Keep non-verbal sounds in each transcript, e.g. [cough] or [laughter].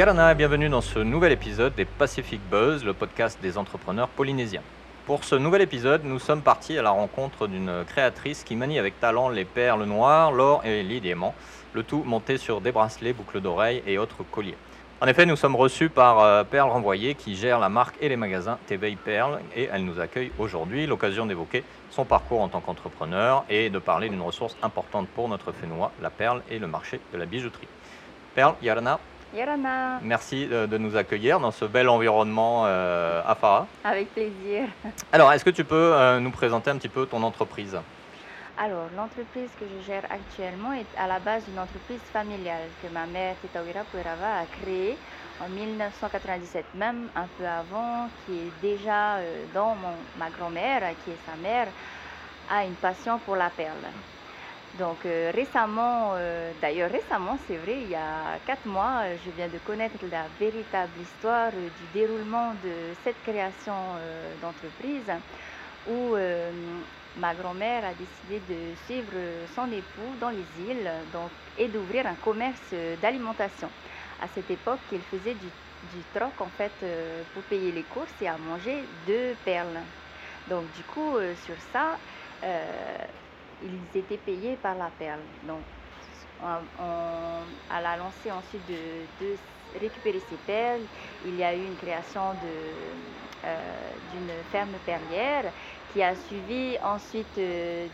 Yarana et bienvenue dans ce nouvel épisode des Pacific Buzz, le podcast des entrepreneurs polynésiens. Pour ce nouvel épisode, nous sommes partis à la rencontre d'une créatrice qui manie avec talent les perles noires, l'or et les le tout monté sur des bracelets, boucles d'oreilles et autres colliers. En effet, nous sommes reçus par euh, Perle Renvoyée qui gère la marque et les magasins T'éveille Perle et elle nous accueille aujourd'hui, l'occasion d'évoquer son parcours en tant qu'entrepreneur et de parler d'une ressource importante pour notre Fénois, la perle et le marché de la bijouterie. Perle, Yarana, Merci de, nous accueillir dans ce bel environnement euh, à Fara. avec plaisir. [laughs] Alors, est-ce que tu peux euh, nous présenter un petit peu ton entreprise? Alors, l'entreprise que je gère actuellement est à la base d'une entreprise familiale que ma mère Titawira Puerava a créée en 1997, même un peu avant, qui est déjà euh, dans mon, ma grand-mère, qui est sa mère, a une passion pour la perle. Donc euh, récemment, euh, d'ailleurs récemment, c'est vrai, il y a quatre mois, je viens de connaître la véritable histoire du déroulement de cette création euh, d'entreprise où ma grand-mère a décidé de suivre son époux dans les îles donc, et d'ouvrir un commerce d'alimentation. À cette époque, il faisait du, du troc en fait pour payer les courses et à manger de perles. Donc du coup, sur ça, ils étaient payés par la perle. Donc, on, on- à la lancée ensuite de, récupérer ces perles, il y a eu une création euh, d'une ferme perlière qui a suivi ensuite euh,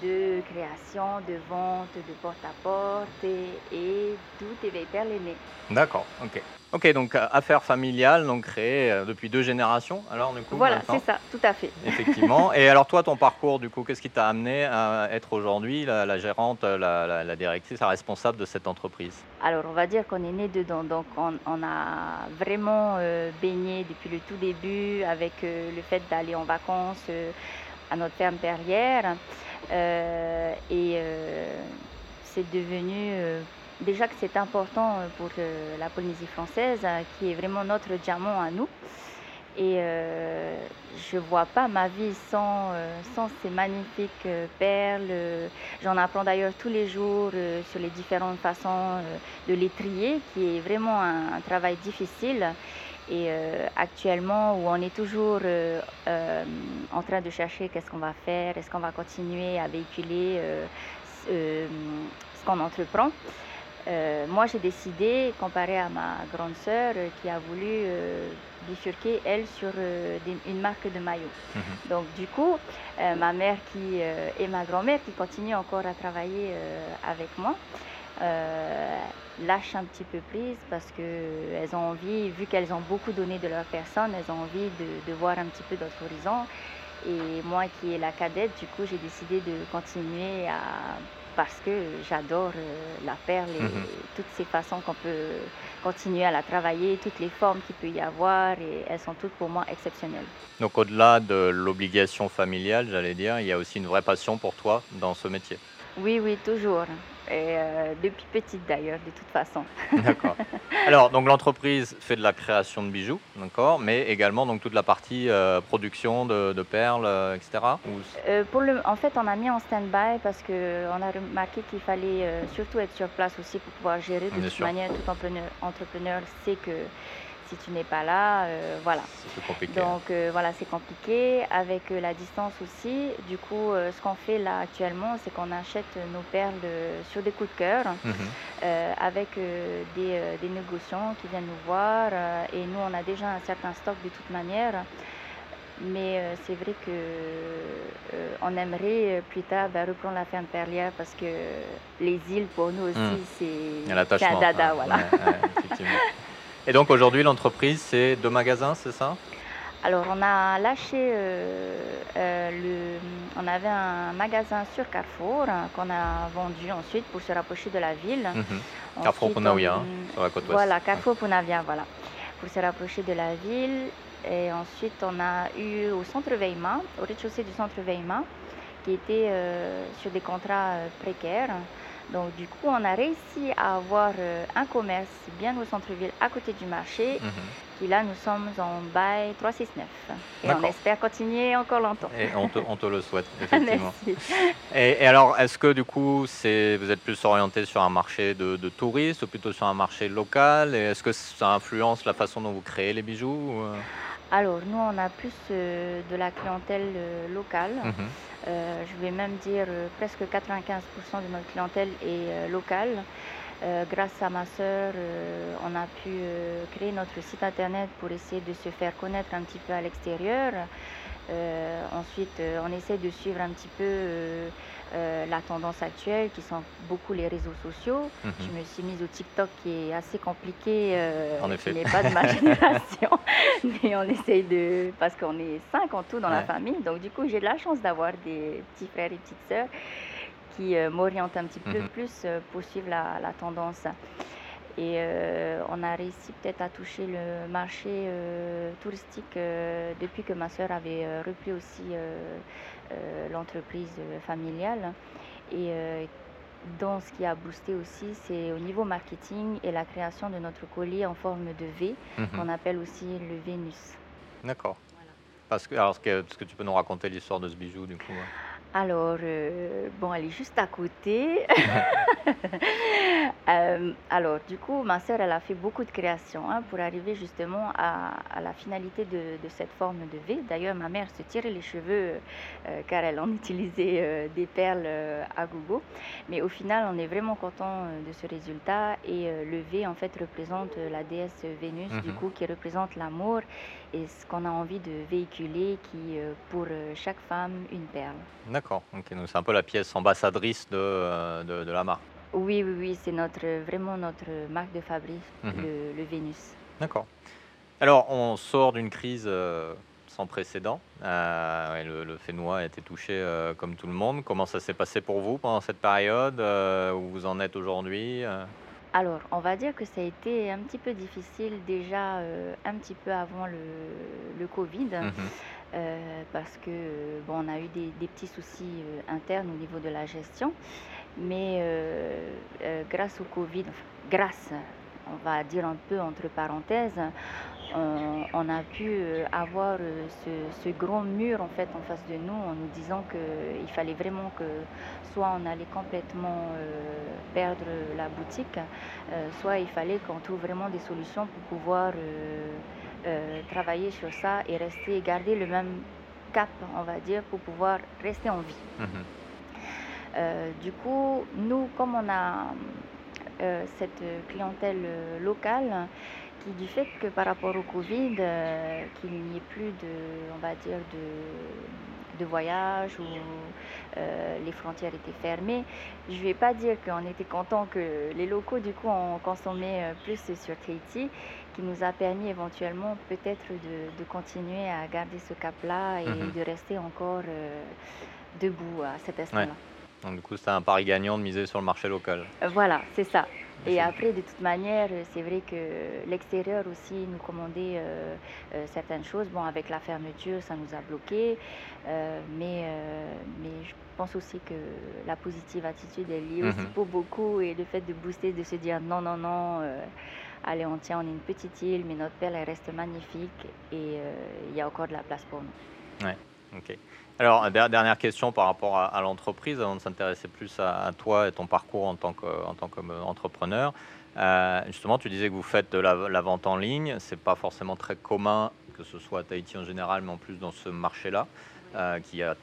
de création, de vente, de porte-à-porte et, et tout éveil perle est né. D'accord, ok. Ok, donc euh, affaire familiale, donc créée euh, depuis deux générations, alors du coup Voilà, c'est ça, tout à fait. Effectivement. [laughs] Et alors toi, ton parcours, du coup, qu'est-ce qui t'a amené à être aujourd'hui la, la gérante, la, la- la directrice, la responsable de cette entreprise? Alors, on va dire qu'on est né dedans. Donc, on, on a vraiment euh, baigné depuis le tout début avec euh, le fait d'aller en vacances euh, à notre ferme perlière. Euh, et euh, c'est devenu euh, déjà que c'est important euh, pour euh, la Polynésie française, euh, qui est vraiment notre diamant à nous. Et euh, je ne vois pas ma vie sans, sans ces magnifiques perles. J'en apprends d'ailleurs tous les jours sur les différentes façons de les trier, qui est vraiment un, travail difficile. Et euh, actuellement, où on est toujours euh, euh, en train de chercher qu'est-ce qu'on va faire, est-ce qu'on va continuer à véhiculer ce qu'on entreprend. Euh, moi, j'ai décidé, comparé à ma grande sœur euh, qui a voulu euh, bifurquer, elle, sur des- une marque de maillot. Mhm. Donc, du coup, ma mère qui, et ma grand-mère qui continuent encore à travailler avec moi lâchent un petit peu prise parce qu'elles ont envie, vu qu'elles ont beaucoup donné de leur personne, elles ont envie de, de voir un petit peu d'autres horizons. Et moi qui est la cadette, du coup, j'ai décidé de continuer à parce que j'adore euh, la perle et Mhm. toutes ces façons qu'on peut continuer à la travailler, toutes les formes qu'il peut y avoir et elles sont toutes pour moi exceptionnelles. Donc au-delà de l'obligation familiale, j'allais dire, il y a aussi une vraie passion pour toi dans ce métier. Oui, oui, toujours. Et euh, depuis petite d'ailleurs, de toute façon. [laughs] D'accord. Alors, donc l'entreprise fait de la création de bijoux, d'accord, mais également donc toute la partie euh, production de, de perles, euh, etc. Ou- pour le, en fait, on a mis en stand-by parce qu'on a remarqué qu'il fallait surtout être sur place aussi pour pouvoir gérer. De Bien toute manière, tout entrepreneur, entrepreneur sait que si tu n'es pas là, euh, voilà. C'est compliqué. Donc euh, voilà, c'est compliqué. Avec euh, la distance aussi, du coup, euh, ce qu'on fait là actuellement, c'est qu'on achète nos perles sur des coups de cœur Mhm. euh, avec des, des négociants qui viennent nous voir. et nous, on a déjà un certain stock de toute manière. Mais c'est vrai que on aimerait plus tard ben, reprendre la ferme perlière parce que les îles pour nous aussi Mm. c'est un dada voilà. ouais, ouais, effectivement. [laughs] Et donc aujourd'hui, l'entreprise, c'est deux magasins, c'est ça? Alors on a lâché euh, euh, le, on avait un magasin sur Carrefour hein, qu'on a vendu ensuite pour se rapprocher de la ville. Mhm. Carrefour Ensuite, on- hein, sur la côte ouest. Voilà, Carrefour Punavia, voilà. Pour se rapprocher de la ville. Et ensuite, on a eu au centre Veima, au rez-de-chaussée du centre Veima, qui était euh, sur des contrats euh, précaires. Donc du coup, on a réussi à avoir euh, un commerce bien au centre-ville, à côté du marché. Puis là, nous sommes en bail 369. Et on espère continuer encore longtemps. Et on te, on te le souhaite, [laughs] effectivement. Merci. Et, et alors, est-ce que du coup, vous êtes plus orienté sur un marché de, de touristes ou plutôt sur un marché local? Et est-ce que ça influence la façon dont vous créez les bijoux ou, euh? Alors, nous, on a plus euh, de la clientèle euh, locale. Mhm. Euh, je vais même dire presque 95% de notre clientèle est locale. Grâce à ma sœur, on a pu créer notre site internet pour essayer de se faire connaître un petit peu à l'extérieur. Ensuite, on essaie de suivre un petit peu euh, la tendance actuelle, qui sont beaucoup les réseaux sociaux. Mhm. Je me suis mise au TikTok, qui est assez compliqué, euh, En effet. qui n'est pas de ma [laughs] génération, mais on essaye de, parce qu'on est cinq en tout dans la famille. Donc du coup, j'ai de la chance d'avoir des petits frères et petites sœurs qui euh, m'orientent un petit peu Mhm. plus euh, pour suivre la, la tendance. Et on a réussi peut-être à toucher le marché touristique depuis que ma sœur avait repris aussi l'entreprise euh, familiale. Et euh, dans ce qui a boosté aussi, c'est au niveau marketing et la création de notre collier en forme de V, Mhm. qu'on appelle aussi le Vénus. D'accord. Voilà. Parce que, alors, est-ce que, tu peux nous raconter l'histoire de ce bijou du coup ouais Alors, euh, bon, elle est juste à côté. [laughs] Euh, alors, du coup, ma sœur, elle a fait beaucoup de créations hein, pour arriver justement à, à la finalité de, de cette forme de V. D'ailleurs, ma mère se tirait les cheveux euh, car elle en [laughs] utilisait euh, des perles à gogo. Mais au final, on est vraiment content de ce résultat. Et le V, en fait, représente la déesse Vénus, du Mhm. coup, qui représente l'amour et ce qu'on a envie de véhiculer, qui, pour chaque femme, une perle. D'accord. Donc c'est un peu la pièce ambassadrice de, de, de la marque. Oui, oui, oui, c'est notre, vraiment notre marque de fabrique, Mhm. le, le Vénus. D'accord. Alors, on sort d'une crise euh, sans précédent. Euh, ouais, le, le Fénois a été touché euh, comme tout le monde. Comment ça s'est passé pour vous pendant cette période Où vous en êtes aujourd'hui Alors, on va dire que ça a été un petit peu difficile déjà un petit peu avant le, le Covid, Mhm. euh, parce que bon, on a eu des, des petits soucis euh, internes au niveau de la gestion, mais euh, euh, grâce au Covid, enfin, grâce, on va dire un peu entre parenthèses, on, a pu euh, avoir ce, grand mur en fait en face de nous en nous disant qu'il fallait vraiment que soit on allait complètement perdre la boutique, soit il fallait qu'on trouve vraiment des solutions pour pouvoir travailler sur ça et rester, garder le même cap, on va dire, pour pouvoir rester en vie. Mhm. Euh, du coup, nous, comme on a euh, cette clientèle euh, locale, qui du fait que par rapport au Covid, euh, qu'il n'y ait plus de, on va dire, de, de voyage ou euh, les frontières étaient fermées, je ne vais pas dire qu'on était content que les locaux du coup ont consommé plus sur Tahiti, qui nous a permis éventuellement peut-être de, de continuer à garder ce cap-là et Mhm. de rester encore euh, debout à cet instant-là. Donc, du coup, c'était un pari gagnant de miser sur le marché local. Euh, Voilà, c'est ça. Et C'est- après, de toute manière, euh, c'est vrai que l'extérieur aussi nous commandait euh, euh, certaines choses. Bon, avec la fermeture, ça nous a bloqué. Euh, mais, mais je pense aussi que la positive attitude est liée aussi Mhm. pour beaucoup. Et le fait de booster, de se dire non, non, non, allez, on tient, on est une petite île, mais notre perle, elle reste magnifique. Et il y a encore de la place pour nous. Ok. Alors, der- dernière question par rapport à, l'entreprise, avant de s'intéresser plus à, toi et ton parcours en tant que- en tant qu'entrepreneur. Euh, justement, tu disais que vous faites de la, la vente en ligne. C'est pas forcément très commun, que ce soit à Tahiti en général, mais en plus dans ce marché-là, euh, qui a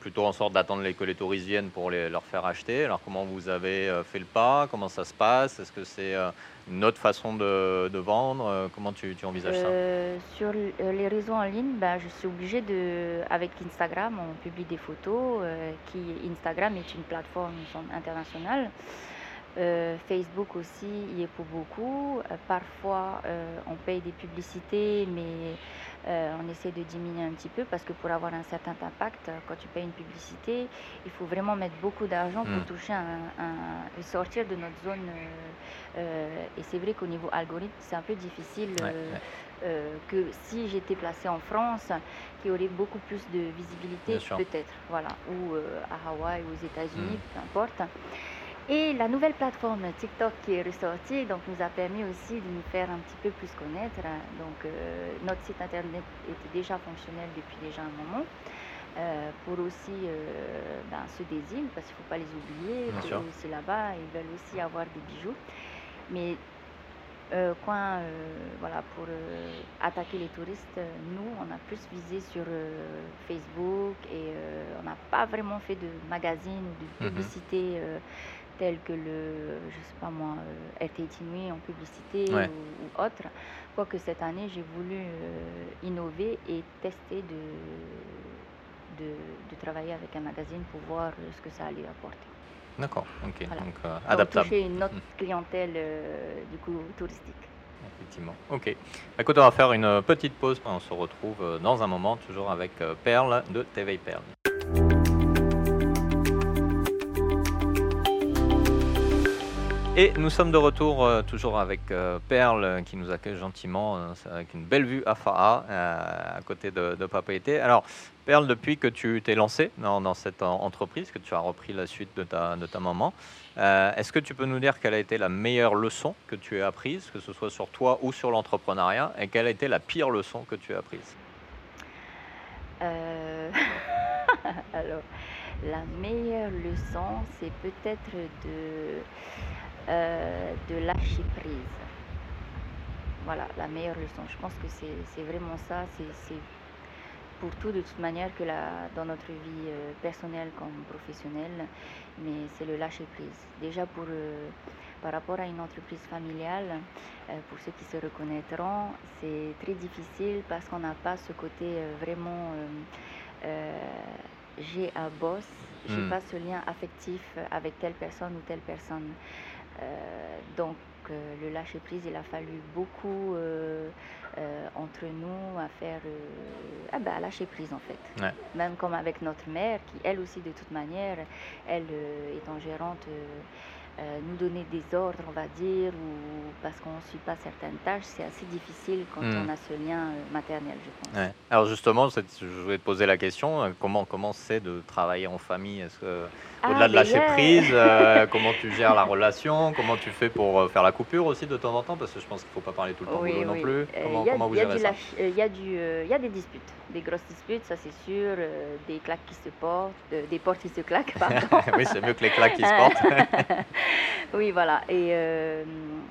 plutôt en sorte d'attendre les- touristes viennent pour les, leur faire acheter. Alors, comment vous avez euh, fait le pas? Comment ça se passe? Est-ce que c'est euh, une autre façon de, vendre? Euh, Comment tu, envisages ça? Sur les réseaux en ligne, ben, je suis obligée de, avec Instagram, on publie des photos. qui Instagram est une plateforme internationale. Facebook aussi y est pour beaucoup. Parfois, on paye des publicités, mais euh, on essaie de diminuer un petit peu parce que pour avoir un certain impact, euh, quand tu payes une publicité, il faut vraiment mettre beaucoup d'argent pour Mm. toucher un, un- et sortir de notre zone. euh, et c'est vrai qu'au niveau algorithme, c'est un peu difficile. Ouais, ouais. euh, que si j'étais placée en France, qui aurait beaucoup plus de visibilité peut-être, voilà, ou euh, à Hawaï, aux États-Unis, Mm. peu importe. Et la nouvelle plateforme TikTok qui est ressortie donc, nous a permis aussi de nous faire un petit peu plus connaître. Donc, euh, notre site internet était déjà fonctionnel depuis déjà un moment. Euh, pour aussi euh, ben, ceux des îles, parce qu'il ne faut pas les oublier, sûr. aussi là-bas, ils veulent aussi avoir des bijoux. Mais euh, euh, voilà, pour attaquer les touristes, nous, on a plus visé sur Facebook et on n'a pas vraiment fait de magazine ou de Mhm. publicité telle que le, je sais pas moi, euh, RTT Nuit en publicité Ouais. ou, ou autre. Quoique cette année, j'ai voulu euh, innover et tester de, de, de travailler avec un magazine pour voir euh, ce que ça allait apporter. D'accord, ok. Voilà. Donc euh, adaptable. toucher une autre Mhm. clientèle euh, du coup touristique. Effectivement. Ok. Bah, Écoute, on va faire une petite pause. On se retrouve euh, dans un moment, toujours avec euh, Perle de TV Perle. Et nous sommes de retour euh, toujours avec euh, Perle euh, qui nous accueille gentiment avec une belle vue à Fa'a à côté de, de Papeete. Alors Perle, depuis que tu t'es lancé dans, cette en- entreprise, que tu as repris la suite de ta, de ta maman, est-ce que tu peux nous dire quelle a été la meilleure leçon que tu as apprise, que ce soit sur toi ou sur l'entrepreneuriat, et quelle a été la pire leçon que tu as apprise? [laughs] Alors, la meilleure leçon, c'est peut-être de, euh, de lâcher prise. Voilà, la meilleure leçon. Je pense que c'est vraiment ça. C'est pour tout, de toute manière, que la, dans notre vie euh, personnelle comme professionnelle, mais c'est le lâcher prise. Déjà, pour, euh, par rapport à une entreprise familiale, euh, pour ceux qui se reconnaîtront, c'est très difficile parce qu'on n'a pas ce côté vraiment j'ai un boss, j'ai Hmm. pas ce lien affectif avec telle personne ou telle personne. Euh, donc euh, le lâcher prise, il a fallu beaucoup euh, entre nous à faire, ah ben, à lâcher prise en fait. Ouais. Même comme avec notre mère, qui elle aussi de toute manière, elle étant gérante, euh, nous donner des ordres, on va dire, ou parce qu'on ne suit pas certaines tâches, c'est assez difficile quand Hmm. on a ce lien euh, maternel, je pense. Ouais. Alors justement, je voulais te poser la question, euh, comment comment c'est de travailler en famille? Ah, au-delà de ben lâcher là- prise, [laughs] euh, comment tu gères la relation? Comment tu fais pour euh, faire la coupure aussi de temps en temps? Parce que je pense qu'il ne faut pas parler tout le temps Oui, boulot non oui. plus. Comment, y a- comment vous gérez ça? euh, y y a des disputes, des grosses disputes, ça c'est sûr, des claques qui se portent, des portes qui se claquent, pardon. [laughs] Oui, c'est mieux que les claques qui se portent. [laughs] [laughs] oui, voilà. Et, euh,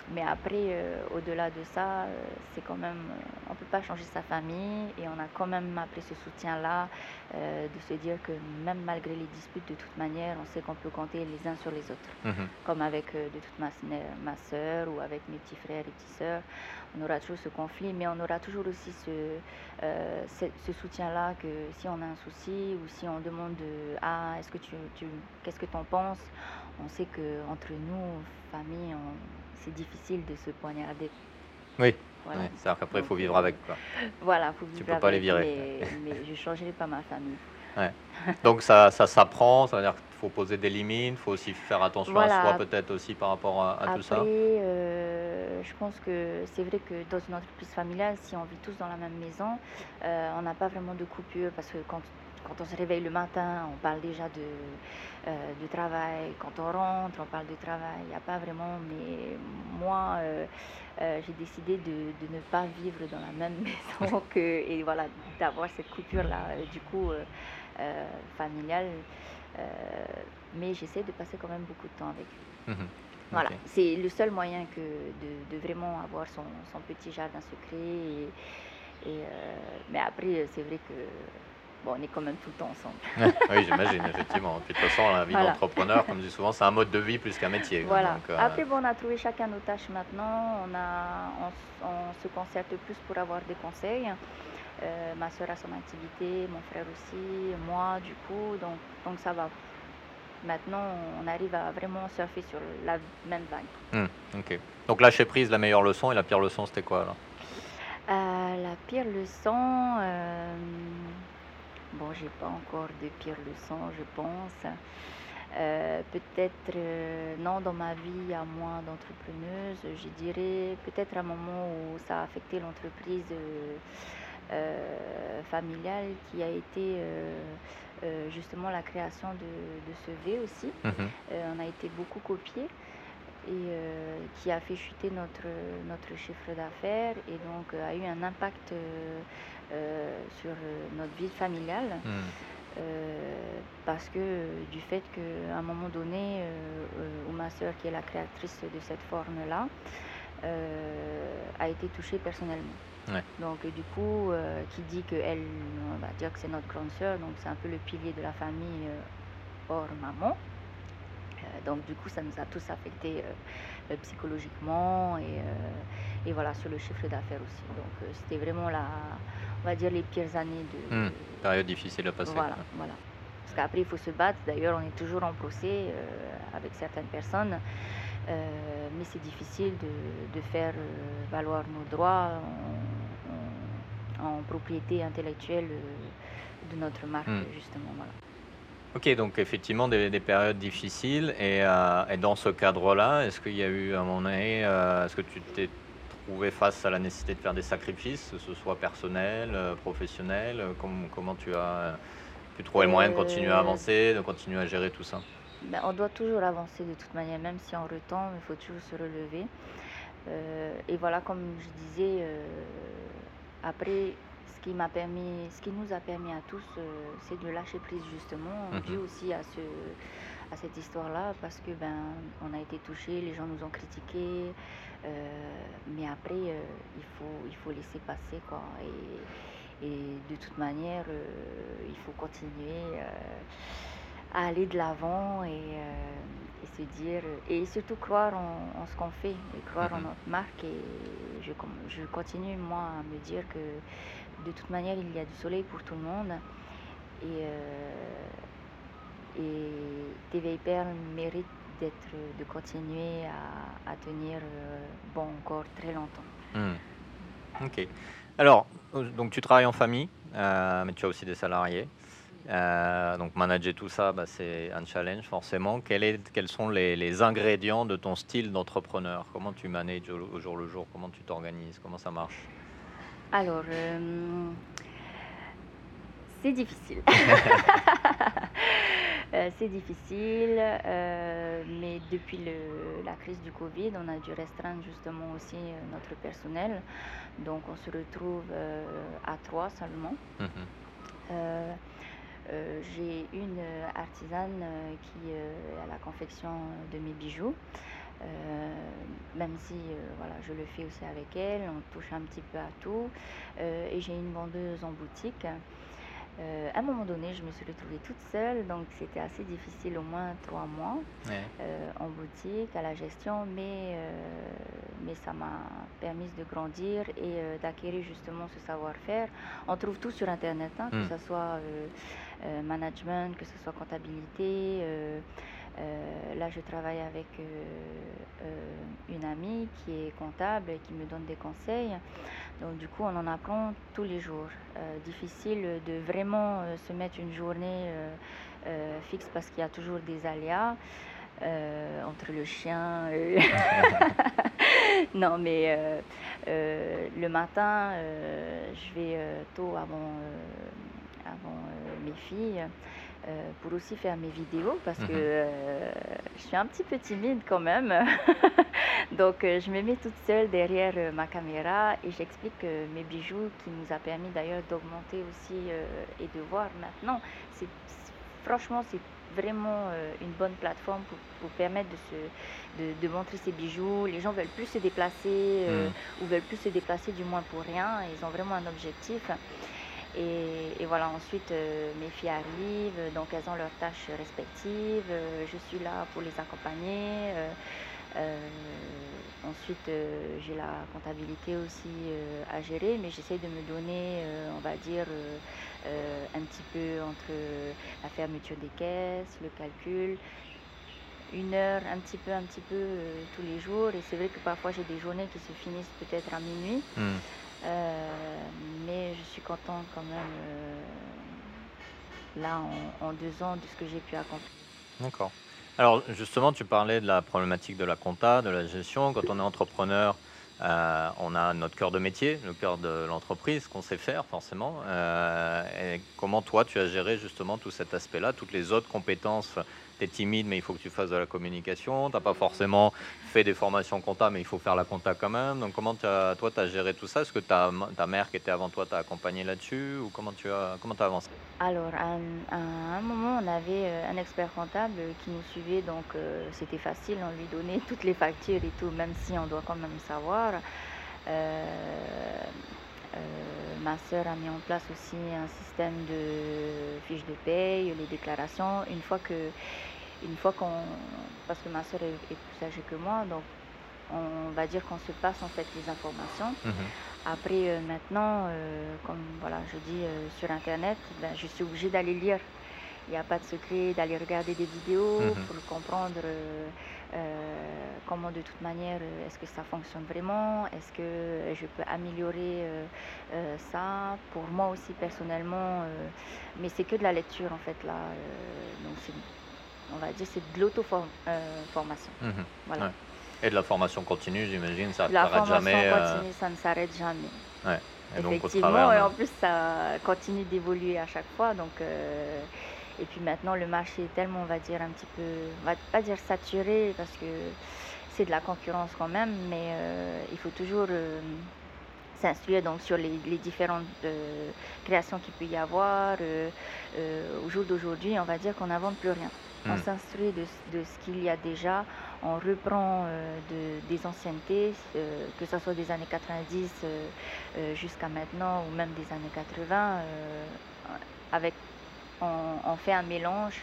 mais après, euh, au-delà de ça, euh, c'est quand même, on peut pas changer sa famille et on a quand même appris ce soutien-là, de se dire que même malgré les disputes, de toute manière, on sait qu'on peut compter les uns sur les autres Mhm. comme avec de toute ma, ma soeur ou avec mes petits frères et petites sœurs. On aura toujours ce conflit, mais on aura toujours aussi ce, ce, ce soutien-là que si on a un souci ou si on demande de, ah est-ce que tu, tu qu'est-ce que tu en penses, on sait que entre nous, famille, on- c'est difficile de se poignarder. Oui, Voilà. ouais, c'est-à-dire qu'après, il faut vivre avec. quoi. [laughs] Voilà, faut Tu vivre peux pas les virer. Mais, mais je changerai pas ma famille. Donc ça, ça s'apprend, ça veut dire qu'il faut poser des limites, il faut aussi faire attention à soi peut-être aussi par rapport à, à Après, tout ça. euh, je pense que c'est vrai que dans une entreprise familiale, si on vit tous dans la même maison, euh, on n'a pas vraiment de coupure parce que quand, quand on se réveille le matin, on parle déjà de, euh, du travail. Quand on rentre, on parle de travail. Il n'y a pas vraiment. Mais moi, euh, euh, j'ai décidé de, de ne pas vivre dans la même [laughs] maison que, et voilà, d'avoir cette coupure-là, du coup, familiale. Mais j'essaie de passer quand même beaucoup de temps avec lui. Mhm. Voilà, c'est le seul moyen que de, de vraiment avoir son, son petit jardin secret. Et, et, euh, mais après, c'est vrai que bon, on est quand même tout le temps ensemble. [laughs] oui, j'imagine, effectivement. Puis de toute façon, la vie Voilà. d'entrepreneur, comme je dis souvent, c'est un mode de vie plus qu'un métier. Voilà. Donc, euh, Après, bon, on a trouvé chacun nos tâches maintenant. On, a, on, se concerte plus pour avoir des conseils. Euh, ma soeur a son activité, mon frère aussi, moi du coup, donc, donc ça va. Maintenant, on arrive à vraiment surfer sur la même vague. hmm, ok. Donc lâcher prise, la meilleure leçon, et la pire leçon, c'était quoi alors? Euh, la pire leçon, euh, bon, j'ai pas encore de pire leçon, je pense. Euh, peut-être, euh, non, dans ma vie à moi d'entrepreneuse, je dirais peut-être un moment où ça a affecté l'entreprise. euh, familiale qui a été justement la création de, ce V aussi. Mhm. on a été beaucoup copié et qui a fait chuter notre, notre chiffre d'affaires et donc a eu un impact sur notre vie familiale. Mhm. Euh, parce que du fait qu'à un moment donné, euh, euh, ma soeur, qui est la créatrice de cette forme-là, a été touchée personnellement. Donc du coup, qui dit qu'elle, on va dire que c'est notre grande soeur, donc c'est un peu le pilier de la famille hors maman. Donc du coup, ça nous a tous affectés psychologiquement et, et, voilà sur le chiffre d'affaires aussi. Donc c'était vraiment la, on va dire, les pires années de. Hmm, période difficile à passer. Voilà, voilà. Parce qu'après, il faut se battre. D'ailleurs, on est toujours en procès euh, avec certaines personnes. Euh, mais c'est difficile de, de faire euh, valoir nos droits en, en, propriété intellectuelle de notre marque, hmm. justement. Voilà. Ok, donc effectivement des, des périodes difficiles. Et, et dans ce cadre-là, est-ce qu'il y a eu un moment donné, est-ce que tu t'es face à la nécessité de faire des sacrifices, que ce soit personnel, euh, professionnel euh, comment, tu as pu trouver le moyen de continuer à euh, avancer, de continuer à gérer tout ça? Ben, On doit toujours avancer de toute manière, même si on retombe, il faut toujours se relever. et voilà, comme je disais, après, ce qui m'a permis, ce qui nous a permis à tous, c'est de lâcher prise justement, mmh dû aussi à ce à cette histoire-là parce que ben on a été touché, les gens nous ont critiqué, euh, mais après euh, il faut il faut laisser passer quoi. Et, et de toute manière euh, il faut continuer à aller de l'avant et, et, se dire et surtout croire en, ce qu'on fait et croire en mm-hmm. notre marque. Et je, je continue moi à me dire que de toute manière il y a du soleil pour tout le monde et et TV Hyper mérite d'être, de continuer à, tenir euh, bon encore très longtemps. Hmm. Ok. Alors, donc tu travailles en famille, euh, mais tu as aussi des salariés. Euh, donc manager tout ça, bah, c'est un challenge forcément. Quels sont les, les, ingrédients de ton style d'entrepreneur? Comment tu manages au, jour le jour? Comment tu t'organises? Comment ça marche? Alors, c'est difficile. [laughs] Euh, c'est difficile, euh, mais depuis la crise du Covid, on a dû restreindre justement aussi euh, notre personnel. Donc on se retrouve à trois seulement. Mhm. J'ai une artisane qui est à la confection de mes bijoux. Même si voilà, je le fais aussi avec elle, on touche un petit peu à tout. et j'ai une vendeuse en boutique euh, à un moment donné, je me suis retrouvée toute seule, donc c'était assez difficile, au moins trois mois euh, en boutique, à la gestion, mais, euh, mais ça m'a permis de grandir et d'acquérir justement ce savoir-faire. On trouve tout sur Internet, hein, que hmm. ce soit management, que ce soit comptabilité. Euh, là, je travaille avec euh, euh, une amie qui est comptable et qui me donne des conseils. Donc, du coup, on en apprend tous les jours. difficile de vraiment se mettre une journée fixe parce qu'il y a toujours des aléas. entre le chien. [laughs] non, mais le matin, je vais tôt avant mes filles. Euh, pour aussi faire mes vidéos parce que mhm. euh, je suis un petit peu timide quand même. [laughs] Donc euh, je me mets toute seule derrière ma caméra et j'explique mes bijoux qui nous a permis d'ailleurs d'augmenter aussi et de voir maintenant. C'est, franchement, c'est vraiment une bonne plateforme pour, pour permettre de, se, de, de, montrer ses bijoux. Les gens veulent plus se déplacer mhm. ou veulent plus se déplacer du moins pour rien. Ils ont vraiment un objectif. Et, voilà, ensuite euh, mes filles arrivent, donc elles ont leurs tâches respectives, euh, je suis là pour les accompagner. Euh, ensuite, j'ai la comptabilité aussi à gérer, mais j'essaie de me donner, on va dire, un petit peu entre la fermeture des caisses, le calcul, une heure, un petit peu, un petit peu tous les jours. Et c'est vrai que parfois j'ai des journées qui se finissent peut-être à minuit. Hmm. Euh, mais je suis contente quand même, euh, là, en, deux ans, de ce que j'ai pu accomplir. D'accord. Alors justement, tu parlais de la problématique de la compta, de la gestion. Quand on est entrepreneur, Euh, on a notre cœur de métier, le cœur de l'entreprise qu'on sait faire forcément. Et comment toi tu as géré justement tout cet aspect-là, toutes les autres compétences timide, mais il faut que tu fasses de la communication. Tu n'as pas forcément fait des formations comptables, mais il faut faire la compta quand même. Donc, comment as, toi, tu as géré tout ça? Est-ce que ta, ta mère qui était avant toi t'a accompagné là-dessus? Ou comment tu as, comment as avancé? Alors, à un, moment, on avait euh, un expert comptable qui nous suivait, donc euh, c'était facile, on lui donnait [laughs] toutes les factures et tout, même si on doit quand même savoir. Euh, ma sœur a mis en place aussi un système de fiches de paye, les déclarations. Une fois que une fois qu'on. Parce que ma soeur est, plus âgée que moi, donc on va dire qu'on se passe en fait les informations. Mhm. Après, euh, maintenant, euh, comme voilà, je dis euh, sur Internet, ben, je suis obligée d'aller lire. Il n'y a pas de secret d'aller regarder des vidéos mhm. pour comprendre comment de toute manière est-ce que ça fonctionne vraiment, est-ce que je peux améliorer ça? Pour moi aussi personnellement. mais c'est que de la lecture en fait là. donc c'est on va dire, c'est de l'auto-formation. Mhm. voilà. Et de la formation continue, j'imagine, ça ne s'arrête jamais. La formation continue, ça ne s'arrête jamais. Effectivement, et en plus, ça continue d'évoluer à chaque fois. Donc, euh, et puis maintenant, le marché est tellement, on va dire, un petit peu, on va pas dire saturé, parce que c'est de la concurrence quand même, mais euh, il faut toujours euh, s'instruire donc sur les, différentes créations qu'il peut y avoir. au jour d'aujourd'hui, on va dire qu'on n'invente plus rien. On hmm. s'instruit de, ce qu'il y a déjà, on reprend euh, de, des anciennetés, euh, que ce soit des années 90 euh, jusqu'à maintenant ou même des années 80, avec, on, fait un mélange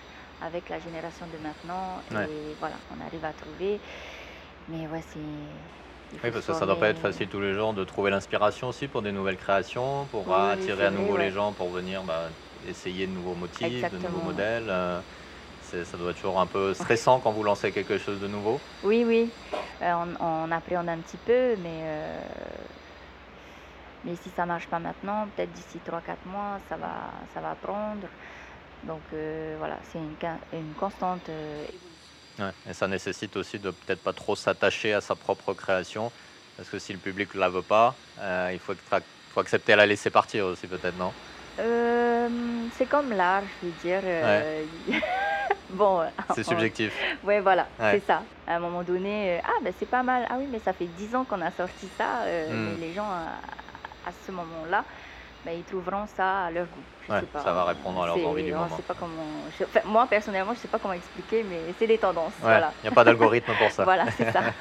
avec la génération de maintenant et voilà, on arrive à trouver. Mais ouais, c'est. Oui, parce que ça ne doit pas être facile tous les jours de trouver l'inspiration aussi pour des nouvelles créations, pour attirer à nouveau les gens pour venir bah, essayer de nouveaux motifs, de nouveaux modèles ça doit être toujours un peu stressant quand vous lancez quelque chose de nouveau. Oui, oui. Euh, on, appréhende un petit peu, mais, euh, mais si ça ne marche pas maintenant, peut-être d'ici 3-4 mois, ça va, ça va prendre. Donc euh, voilà, c'est une, une, constante ouais, et ça nécessite aussi de peut-être pas trop s'attacher à sa propre création, parce que si le public ne la veut pas, il faut, faut accepter à la laisser partir aussi peut-être, non? C'est comme l'art, je veux dire. [laughs] bon. [laughs] C'est subjectif. [laughs] Ouais, voilà, c'est ça. À un moment donné, euh, ah ben c'est pas mal. Ah oui, mais ça fait 10 ans qu'on a sorti ça. Euh, hmm. Mais les gens, à, ce moment-là, ben, ils trouveront ça à leur goût. Ça va répondre à leurs envies du moment. Pas comment, moi, personnellement, je sais pas comment expliquer, mais c'est des tendances. Il n'y a pas d'algorithme pour ça. [laughs] voilà, c'est ça. [laughs]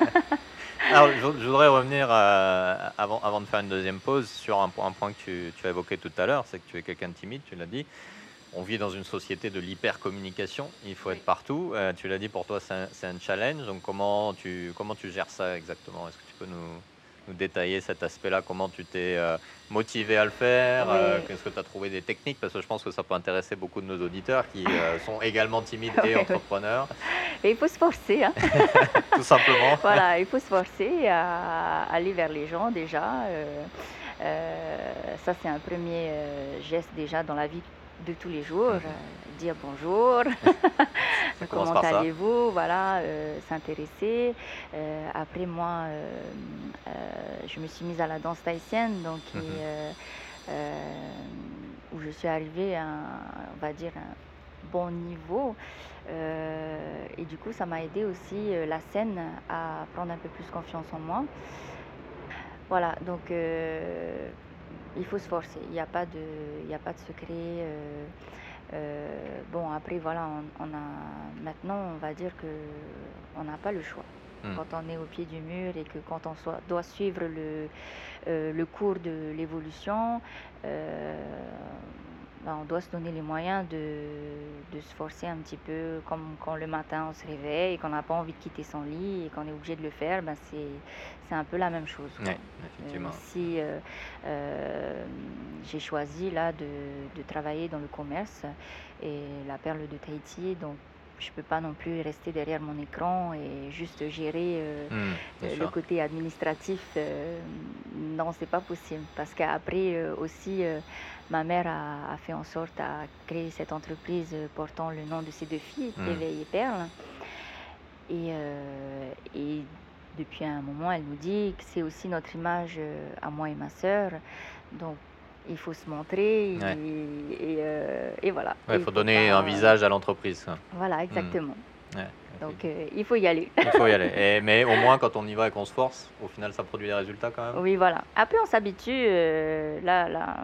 [laughs] Alors, je, voudrais revenir, euh, avant, avant de faire une deuxième pause, sur un, un point que tu, tu as évoqué tout à l'heure, c'est que tu es quelqu'un de timide, tu l'as dit on vit dans une société de l'hypercommunication. Il faut être partout. Euh, tu l'as dit, pour toi, c'est un, challenge. Donc, comment tu, comment tu gères ça exactement? Est-ce que tu peux nous, détailler cet aspect-là Comment tu t'es euh, motivé à le faire euh, Est-ce que tu as trouvé des techniques Parce que je pense que ça peut intéresser beaucoup de nos auditeurs qui [laughs] sont également timides et entrepreneurs. [laughs] il faut se forcer. Hein. [laughs] Tout simplement. Voilà, il faut se forcer à aller vers les gens déjà. ça, c'est un premier geste déjà dans la vie de tous les jours, mhm. euh, dire bonjour, [laughs] [laughs] comment allez-vous, voilà, euh, s'intéresser. Euh, après moi, je me suis mise à la danse tahitienne, donc mhm. où je suis arrivée à, on va dire, un bon niveau. et du coup, ça m'a aidé aussi la scène à prendre un peu plus confiance en moi. Voilà, donc il faut se forcer. Il n'y a, pas de, il a pas de secret. Euh, euh, bon, après, voilà, on, a, maintenant, on va dire que on n'a pas le choix. Hmm. Quand on est au pied du mur et que quand on soit, doit suivre le, euh, le cours de l'évolution, ben, on doit se donner les moyens de, de, se forcer un petit peu, comme quand le matin on se réveille et qu'on n'a pas envie de quitter son lit et qu'on est obligé de le faire, ben c'est un peu la même chose. effectivement. Euh, si euh, euh, j'ai choisi là de, de, travailler dans le commerce et la perle de Tahiti, donc je ne peux pas non plus rester derrière mon écran et juste gérer mmh, le côté administratif. non, c'est pas possible. Parce qu'après aussi, ma mère a, fait en sorte à créer cette entreprise portant le nom de ses deux filles, mmh. et Perle. Et, et depuis un moment, elle nous dit que c'est aussi notre image euh, à moi et ma sœur. Donc, il faut se montrer et, Ouais. et, euh, et voilà. Ouais, il faut donner pas- un visage à l'entreprise. Voilà, exactement. Ouais, Donc, euh, il faut y aller. il faut y aller. [laughs] Mais au moins, quand on y va et qu'on se force, au final, ça produit des résultats quand même. Oui, voilà. Après, on s'habitue. euh, là, là,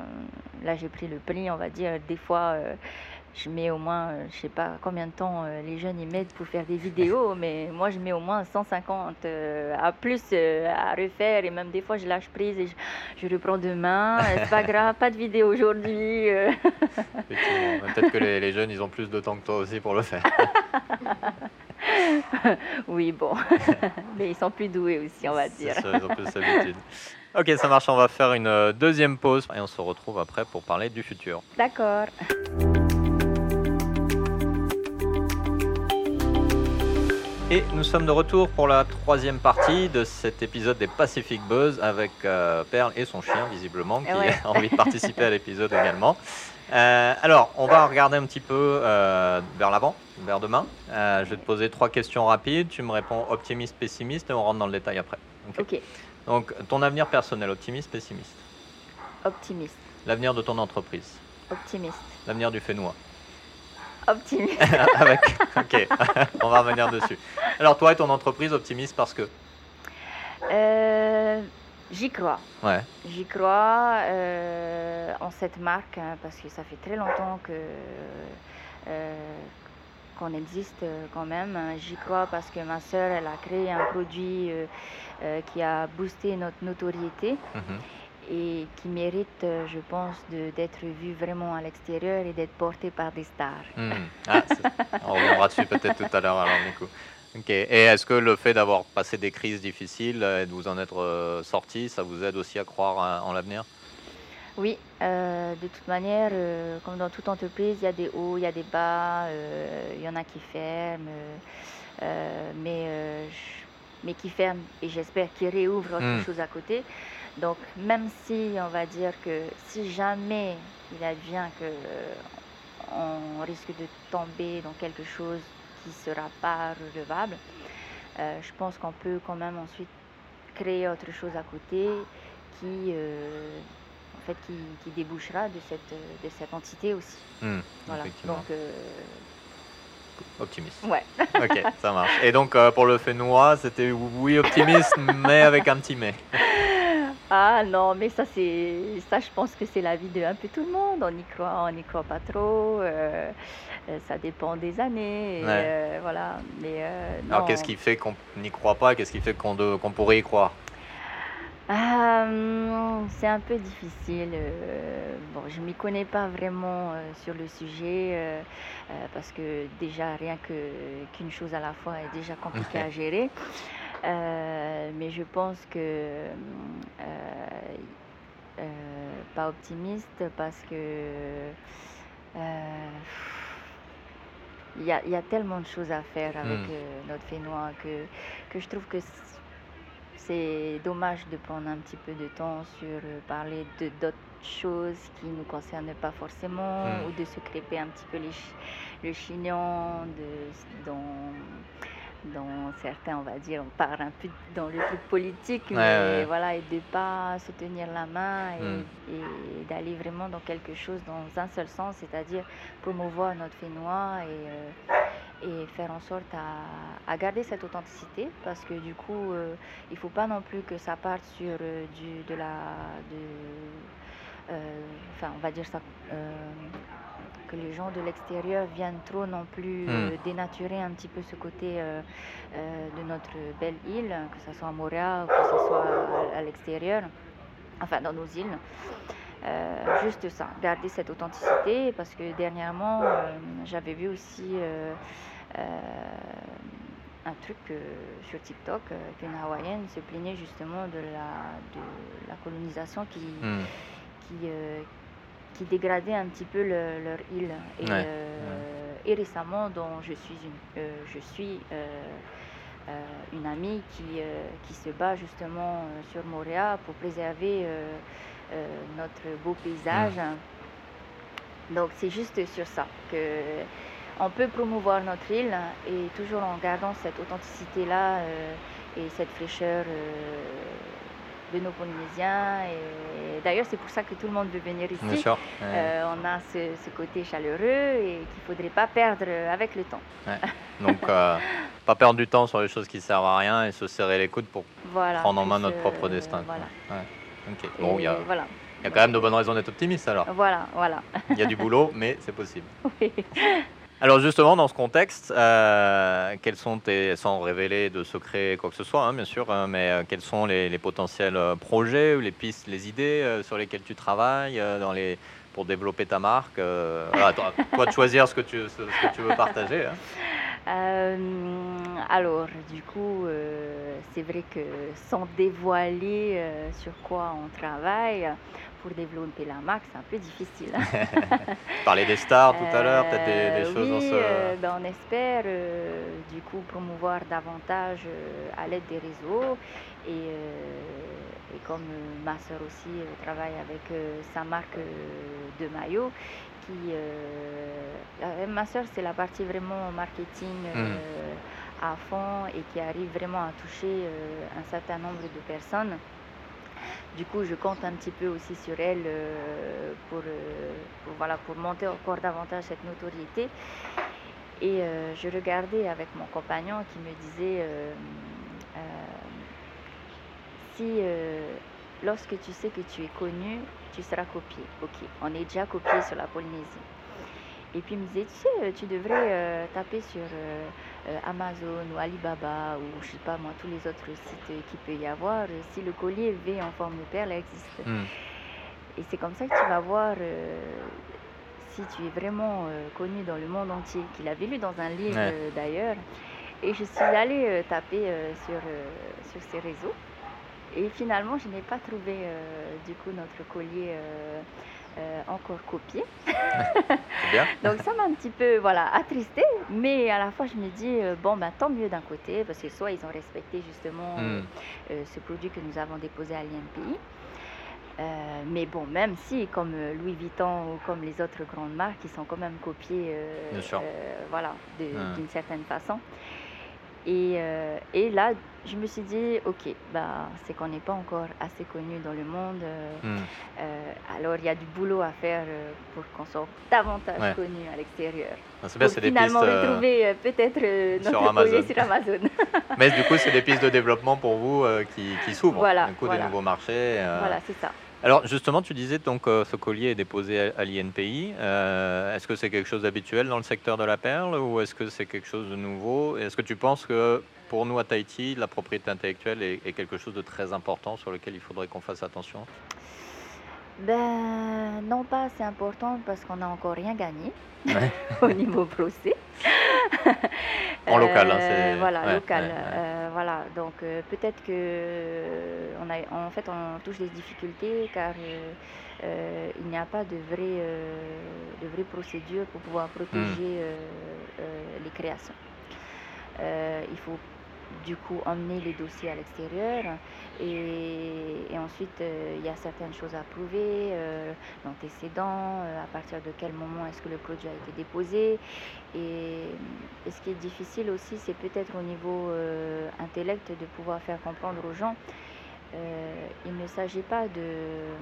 là j'ai pris le pli, on va dire. Des fois, je mets au moins, euh, je sais pas combien de temps euh, les jeunes y mettent pour faire des vidéos, [laughs] mais moi, je mets au moins 150 euh, à plus euh, à refaire. Et même des fois, je lâche prise et je, je reprends demain. [laughs] C'est pas grave, pas de vidéo aujourd'hui. Peut-être que les, les jeunes, ils ont plus de temps que toi aussi pour le faire. [laughs] Oui, bon. mais ils sont plus doués aussi, on va dire. sûr, ils ont plus l'habitude. Ok, ça marche. On va faire une deuxième pause et on se retrouve après pour parler du futur. D'accord. Et nous sommes de retour pour la troisième partie de cet épisode des Pacific Buzz avec euh, Perle et son chien, visiblement, qui Ouais. a envie de participer à l'épisode également. Euh, alors, on va regarder un petit peu euh, vers l'avant, vers demain. Euh, je vais te poser trois questions rapides. Tu me réponds optimiste, pessimiste et on rentre dans le détail après. Ok. Ok. Donc, ton avenir personnel, optimiste, pessimiste? Optimiste. L'avenir de ton entreprise? Optimiste. L'avenir du Fénois. Optimiste. [laughs] avec. Ok, [laughs] on va revenir dessus. Alors, toi et ton entreprise, optimiste parce que? Euh, J'y crois. Ouais. J'y crois euh, en cette marque hein, parce que ça fait très longtemps que euh, qu'on existe quand même. J'y crois parce que ma sœur, elle a créé un produit qui a boosté notre notoriété Mhm. Et qui mérite, euh, je pense, d'être vu vraiment à l'extérieur et d'être porté par des stars. Hmm. Ah, on reviendra dessus peut-être tout à l'heure alors du coup. Ok. Et est-ce que le fait d'avoir passé des crises difficiles euh, et de vous en être euh, sorti, ça vous aide aussi à croire à- en l'avenir? Oui, euh, de toute manière, euh, comme dans toute entreprise, il y a des hauts, il y a des bas, euh, il y en a qui ferment, euh, euh, mais, euh, mais qui ferment et j'espère qu'ils réouvrent autre Mm. chose à côté. Donc même si on va dire que si jamais il advient que euh, on risque de tomber dans quelque chose qui ne sera pas relevable, euh, je pense qu'on peut quand même ensuite créer autre chose à côté qui, euh, en fait, qui, qui débouchera de cette, de cette entité aussi. Hmm, Voilà. Donc, Optimiste. ouais. [laughs] Ok, ça marche. Et donc euh, pour le Fénois, c'était oui optimiste, mais avec un petit mais. [laughs] Ah non, mais ça, c'est ça, je pense que c'est la vie de un peu tout le monde. On y croit, on n'y croit pas trop. euh, euh, ça dépend des années. et, Ouais. euh, voilà. Mais euh, Alors qu'est-ce qui fait qu'on n'y croit pas? Qu'est-ce qui fait qu'on de- qu'on pourrait y croire? Ah, hum, c'est un peu difficile. bon, je m'y connais pas vraiment sur le sujet parce que déjà rien que qu'une chose à la fois est déjà compliqué à gérer. Euh, je pense que euh, euh, pas optimiste parce que euh, il y a, il y a tellement de choses à faire avec Mm. euh, notre Fénois que, que je trouve que c'est dommage de prendre un petit peu de temps sur euh, parler de d'autres choses qui ne nous concernent pas forcément Mm. ou de se crêper un petit peu les le chignon de, dans, dans certains, on va dire, on part un peu dans le truc politique, mais ouais. voilà, et de pas se tenir la main et, Mm. et d'aller vraiment dans quelque chose dans un seul sens, c'est-à-dire promouvoir notre Fénois et, euh, et faire en sorte à, à garder cette authenticité parce que du coup, euh, il faut pas non plus que ça parte sur euh, du, de la. De, euh, enfin, on va dire ça. Euh, que les gens de l'extérieur viennent trop non plus euh, Mm. dénaturer un petit peu ce côté euh, euh, de notre belle île, que ce soit à ou que ce soit à, à l'extérieur, enfin dans nos îles. Euh, juste ça, garder cette authenticité parce que dernièrement euh, j'avais vu aussi euh, euh, un truc euh, sur TikTok euh, qu'une hawaïenne se plaignait justement de la, de la colonisation qui, Hmm. qui, euh, qui dégradait un petit peu le- leur île. Et, Ouais, euh, et récemment, dont je suis une, euh, je suis, euh, une amie qui, qui se bat justement sur Montréal pour préserver notre beau paysage. Donc c'est juste sur ça que on peut promouvoir notre île et toujours en gardant cette authenticité-là et cette fraîcheur de nos Polynésiens. Et d'ailleurs, c'est pour ça que tout le monde veut venir ici. Bien sûr. Euh, on a ce, côté chaleureux et qu'il ne faudrait pas perdre avec le temps. Donc, euh, pas perdre du temps sur les choses qui ne servent à rien et se serrer les coudes pour prendre en main notre propre destin. Voilà. Bon, il y a, voilà. y a quand même de bonnes raisons d'être optimiste alors. Voilà, voilà. Il y a du boulot, mais c'est possible. [laughs] Oui. Alors justement, dans ce contexte, euh, quels sont tes, sans révéler de secrets quoi que ce soit, hein, bien sûr, hein, mais euh, quels sont les, potentiels euh, projets, les pistes, les idées sur lesquelles tu travailles pour développer ta marque toi, de choisir ce que tu, ce, que tu veux partager. Hein. Alors, du coup, c'est vrai que sans dévoiler sur quoi on travaille, pour développer la marque, c'est un peu difficile. [laughs] Parler des stars tout à l'heure, peut-être des, choses dans ce... Euh, ben on espère euh, du coup promouvoir davantage euh, à l'aide des réseaux. Et, et comme ma soeur aussi travaille avec sa marque de maillot, qui, ma soeur c'est la partie vraiment marketing hmm. à fond et qui arrive vraiment à toucher un certain nombre de personnes. Du coup, je compte un petit peu aussi sur elle euh, euh, pour, voilà, pour monter encore davantage cette notoriété. Et euh, je regardais avec mon compagnon qui me disait si lorsque tu sais que tu es connu, tu seras copié. Ok, on est déjà copié sur la Polynésie. Et puis il me disait, tu sais, tu devrais taper sur euh, Amazon ou Alibaba ou je sais pas moi, tous les autres sites qu'il peut y avoir, euh, si le collier V en forme de perle existe. Hmm. Et c'est comme ça que tu vas voir euh, si tu es vraiment connu dans le monde entier, qu'il avait lu dans un livre d'ailleurs. Et je suis allée taper sur, sur ces réseaux. Et finalement, je n'ai pas trouvé du coup notre collier euh, encore copié. bien. [laughs] Donc ça m'a un petit peu voilà, attristé, mais à la fois je me dis, euh, bon, ben, tant mieux d'un côté, parce que soit ils ont respecté justement hmm. euh, ce produit que nous avons déposé à l'INPI. mais bon, même si, comme Louis Vuitton ou comme les autres grandes marques, ils sont quand même copiés voilà, hmm. d'une certaine façon. Et, euh, et, là, je me suis dit, ok, bah, c'est qu'on n'est pas encore assez connu dans le monde. Euh, hmm. euh, alors, il y a du boulot à faire pour qu'on soit davantage connu à l'extérieur. C'est bien, c'est des pistes. retrouver peut-être [laughs] notre Amazon. sur Amazon. [laughs] Mais du coup, c'est des pistes de développement pour vous qui, qui s'ouvrent. Voilà, du coup, des nouveaux marchés. Voilà, c'est ça. Alors justement, tu disais donc euh, ce collier est déposé à, l'INPI. Euh, est-ce que c'est quelque chose d'habituel dans le secteur de la perle ou est-ce que c'est quelque chose de nouveau? Est-ce que tu penses que pour nous à Tahiti, la propriété intellectuelle est, quelque chose de très important sur lequel il faudrait qu'on fasse attention? Ben non, pas assez important parce qu'on n'a encore rien gagné [laughs] au niveau procès. [laughs] en local, hein, c'est... Voilà, local. Euh, voilà, donc euh, peut-être que euh, on a, en fait, on touche des difficultés car il n'y a pas de vraie, de vraie procédure pour pouvoir protéger hmm. les créations. il faut du coup emmener les dossiers à l'extérieur et, ensuite euh, il y a certaines choses à prouver, euh, l'antécédent, euh, à partir de quel moment est-ce que le produit a été déposé. Et, ce qui est difficile aussi c'est peut-être au niveau intellect de pouvoir faire comprendre aux gens il ne s'agit pas de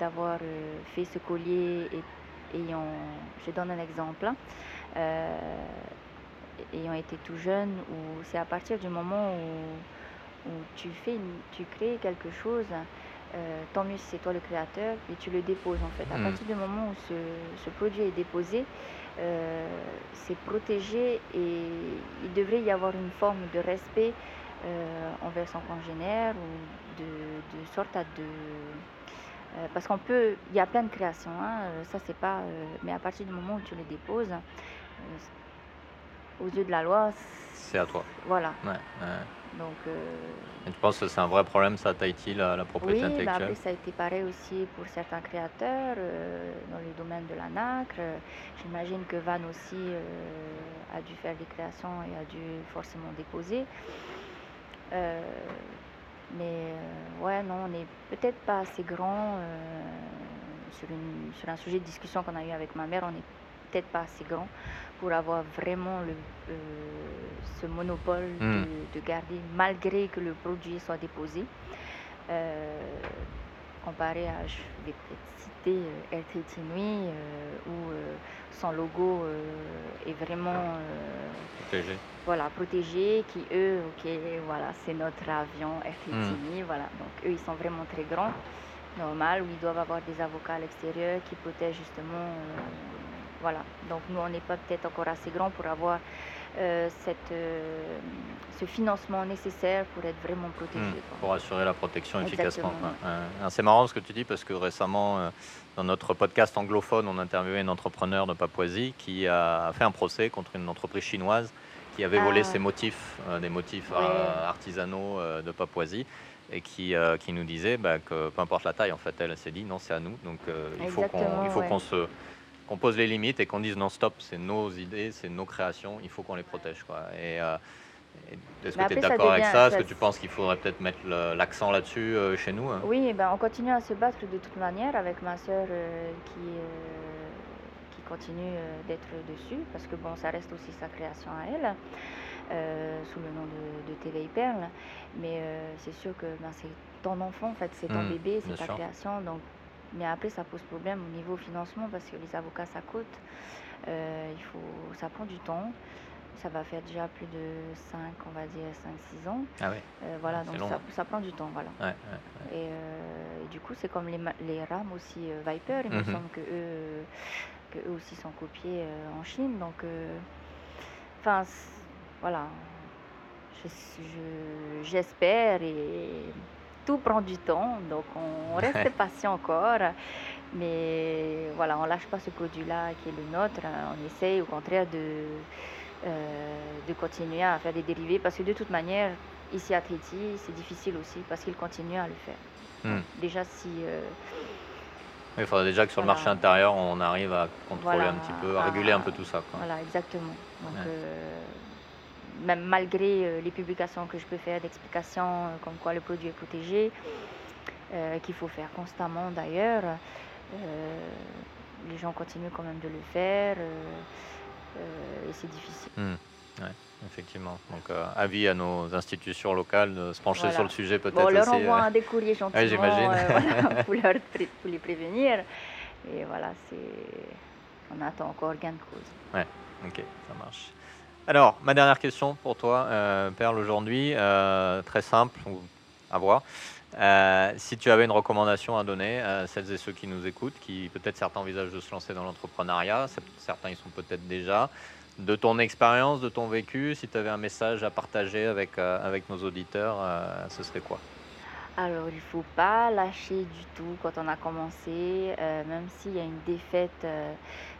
d'avoir fait ce collier et ayant je donne un exemple hein, ayant été tout jeune, ou c'est à partir du moment où, tu, fais tu crées quelque chose, euh, tant mieux si c'est toi le créateur, et tu le déposes en fait. À hmm. partir du moment où ce, produit est déposé, euh, c'est protégé et il devrait y avoir une forme de respect euh, envers son congénère ou de, de sorte à de... parce qu'on peut, il y a plein de créations, hein, ça c'est pas, mais à partir du moment où tu le déposes, aux yeux de la loi, c'est à toi. Voilà. Ouais, Donc, euh, Et tu penses que c'est un vrai problème ça à Tahiti, la, la propriété oui, intellectuelle? Oui, ça a été pareil aussi pour certains créateurs euh, dans le domaine de la nacre. J'imagine que Van aussi euh, a dû faire des créations et a dû forcément déposer. mais ouais, non, on n'est peut-être pas assez grand sur, une, sur un sujet de discussion qu'on a eu avec ma mère. On est peut-être pas assez grand pour avoir vraiment le, euh, ce monopole Hmm. de, de garder, malgré que le produit soit déposé. Euh, comparé à, je vais peut-être citer RTT Nuit, euh, où euh, son logo est vraiment euh, Protégé. voilà, protégé, qui eux, ok, voilà, c'est notre avion RTT voilà. Donc eux, ils sont vraiment très grands, normal, où ils doivent avoir des avocats à l'extérieur qui protègent justement, voilà. Donc nous, on n'est pas peut-être encore assez grand pour avoir euh, cette, euh, ce financement nécessaire pour être vraiment protégé. Hmm, pour assurer la protection efficacement. Ouais. C'est marrant ce que tu dis parce que récemment, euh, dans notre podcast anglophone, on a interviewé une entrepreneur de Papouasie qui a fait un procès contre une entreprise chinoise qui avait volé Ah. ses motifs, des motifs artisanaux de Papouasie et qui, euh, qui nous disait bah, que peu importe la taille, en fait, elle s'est dit non, c'est à nous. Donc euh, il faut qu'on ouais. qu'on se qu'on pose les limites et qu'on dise non stop, c'est nos idées, c'est nos créations, il faut qu'on les protège quoi. Et, euh, Est-ce que tu es d'accord avec ça? Est-ce que tu penses qu'il faudrait peut-être mettre l'accent là-dessus euh, chez nous hein? Oui, eh ben, on continue à se battre de toute manière avec ma sœur euh, qui, qui continue d'être dessus, parce que bon, ça reste aussi sa création à elle, sous le nom de, de TV Perle. Mais c'est sûr que ben, c'est ton enfant, en fait, c'est ton Mm, bébé, c'est ta sûr. création. Donc, mais après, ça pose problème au niveau financement, parce que les avocats, ça coûte. Euh, il faut, ça prend du temps. Ça va faire déjà plus de 5, on va dire 5-6 ans. Ah oui, Euh, voilà, Ouais, donc ça, hein. ça prend du temps, voilà. ouais, ouais. Et, euh, et du coup, c'est comme les, les rames aussi Viper, il me Mhm. semble que eux, que eux aussi sont copiés en Chine. Donc, enfin, voilà. Je- je- J'espère et tout prend du temps, donc on [laughs] reste patient encore. Mais voilà, on lâche pas ce produit-là qui est le nôtre. On essaye au contraire de, euh, de continuer à faire des dérivés parce que de toute manière, ici à Tahiti, c'est difficile aussi parce qu'ils continuent à le faire. Hmm. Déjà, si. euh, Il faudrait déjà que sur le marché intérieur, on arrive à contrôler Voilà, un petit peu, à à- réguler un peu tout ça. Quoi. Voilà, exactement. Donc, Ouais. euh, même malgré euh, les publications que je peux faire d'explications euh, comme quoi le produit est protégé, euh, qu'il faut faire constamment d'ailleurs, euh, les gens continuent quand même de le faire et c'est difficile. Ouais, effectivement. Donc, euh, avis à nos institutions locales de se pencher Voilà. sur le sujet peut-être Bon, on leur envoie euh, des courriers gentiment [laughs] j'imagine. euh, voilà, [laughs] pour, leur pré- pour les prévenir. Et voilà, c'est on attend encore gain de cause. Ok, ça marche. Alors, ma dernière question pour toi, euh, Perle, aujourd'hui, euh, très simple à voir. Euh, si tu avais une recommandation à donner à celles et ceux qui nous écoutent, qui peut-être certains envisagent de se lancer dans l'entrepreneuriat, certains y sont peut-être déjà, de ton expérience, de ton vécu, si tu avais un message à partager avec, avec nos auditeurs, ce serait quoi? Alors, il faut pas lâcher du tout quand on a commencé, même s'il y a une défaite,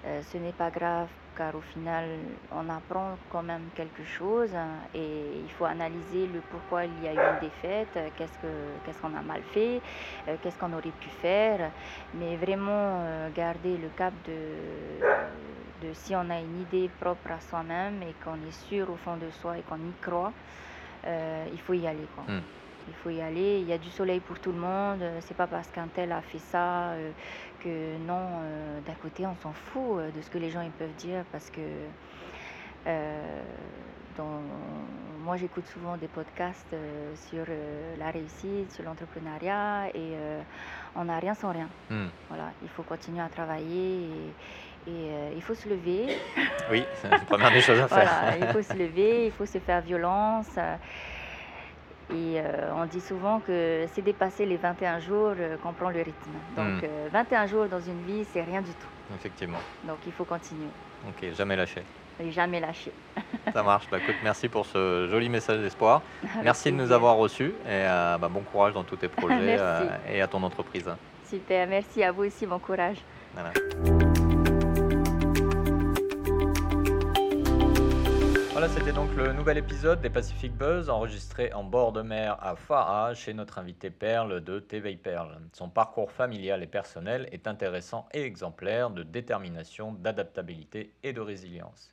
ce n'est pas grave, car au final, on apprend quand même quelque chose hein, et il faut analyser le pourquoi il y a eu une défaite, euh, qu'est-ce que qu'est-ce qu'on a mal fait, euh, qu'est-ce qu'on aurait pu faire, mais vraiment euh, garder le cap de, si on a une idée propre à soi-même et qu'on est sûr au fond de soi et qu'on y croit, il faut y aller. Hmm. Il faut y aller. Il y a du soleil pour tout le monde. Euh, C'est pas parce qu'un tel a fait ça euh, que non. euh, D'un côté, on s'en fout de ce que les gens ils peuvent dire parce que dans- moi, j'écoute souvent des podcasts sur la réussite, sur l'entrepreneuriat et on n'a rien sans rien. Hmm. Voilà, il faut continuer à travailler et, et, euh, il faut se lever. Oui, c'est la première des choses à faire. Voilà, il faut se lever, il faut se faire violence. Et euh, on dit souvent que c'est dépasser les 21 jours euh, qu'on prend le rythme. Donc Mm. euh, 21 jours dans une vie, c'est rien du tout. Effectivement. Donc il faut continuer Ok, jamais lâcher. et jamais lâcher. Ça marche. Bah, écoute, merci pour ce joli message d'espoir. [laughs] Merci de nous avoir reçus et bah, bon courage dans tous tes [laughs] projets et à ton entreprise. Super, merci à vous aussi, bon courage. Voilà. Voilà, c'était donc le nouvel épisode des Pacific Buzz enregistré en bord de mer à Farah chez notre invité Perle de TV Perle. Son parcours familial et personnel est intéressant et exemplaire de détermination, d'adaptabilité et de résilience.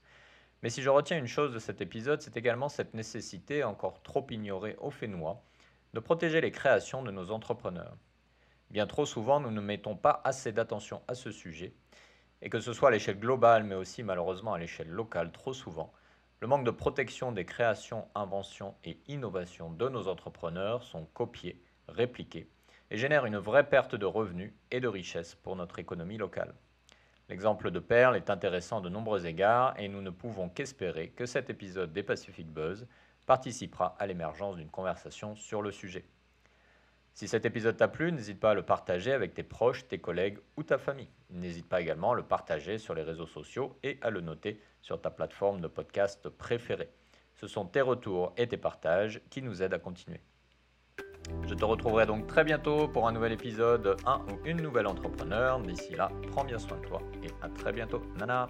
Mais si je retiens une chose de cet épisode, c'est également cette nécessité encore trop ignorée au Fénois de protéger les créations de nos entrepreneurs. Bien trop souvent, nous ne mettons pas assez d'attention à ce sujet Et que ce soit à l'échelle globale, mais aussi malheureusement à l'échelle locale trop souvent, le manque de protection des créations, inventions et innovations de nos entrepreneurs sont copiés, répliqués et génèrent une vraie perte de revenus et de richesses pour notre économie locale. L'exemple de Perle est intéressant de nombreux égards et nous ne pouvons qu'espérer que cet épisode des Pacific Buzz participera à l'émergence d'une conversation sur le sujet. Si cet épisode t'a plu, n'hésite pas à le partager avec tes proches, tes collègues ou ta famille. N'hésite pas également à le partager sur les réseaux sociaux et à le noter sur ta plateforme de podcast préférée. Ce sont tes retours et tes partages qui nous aident à continuer. Je te retrouverai donc très bientôt pour un nouvel épisode, un ou une nouvelle entrepreneur. D'ici là, prends bien soin de toi et à très bientôt. Nana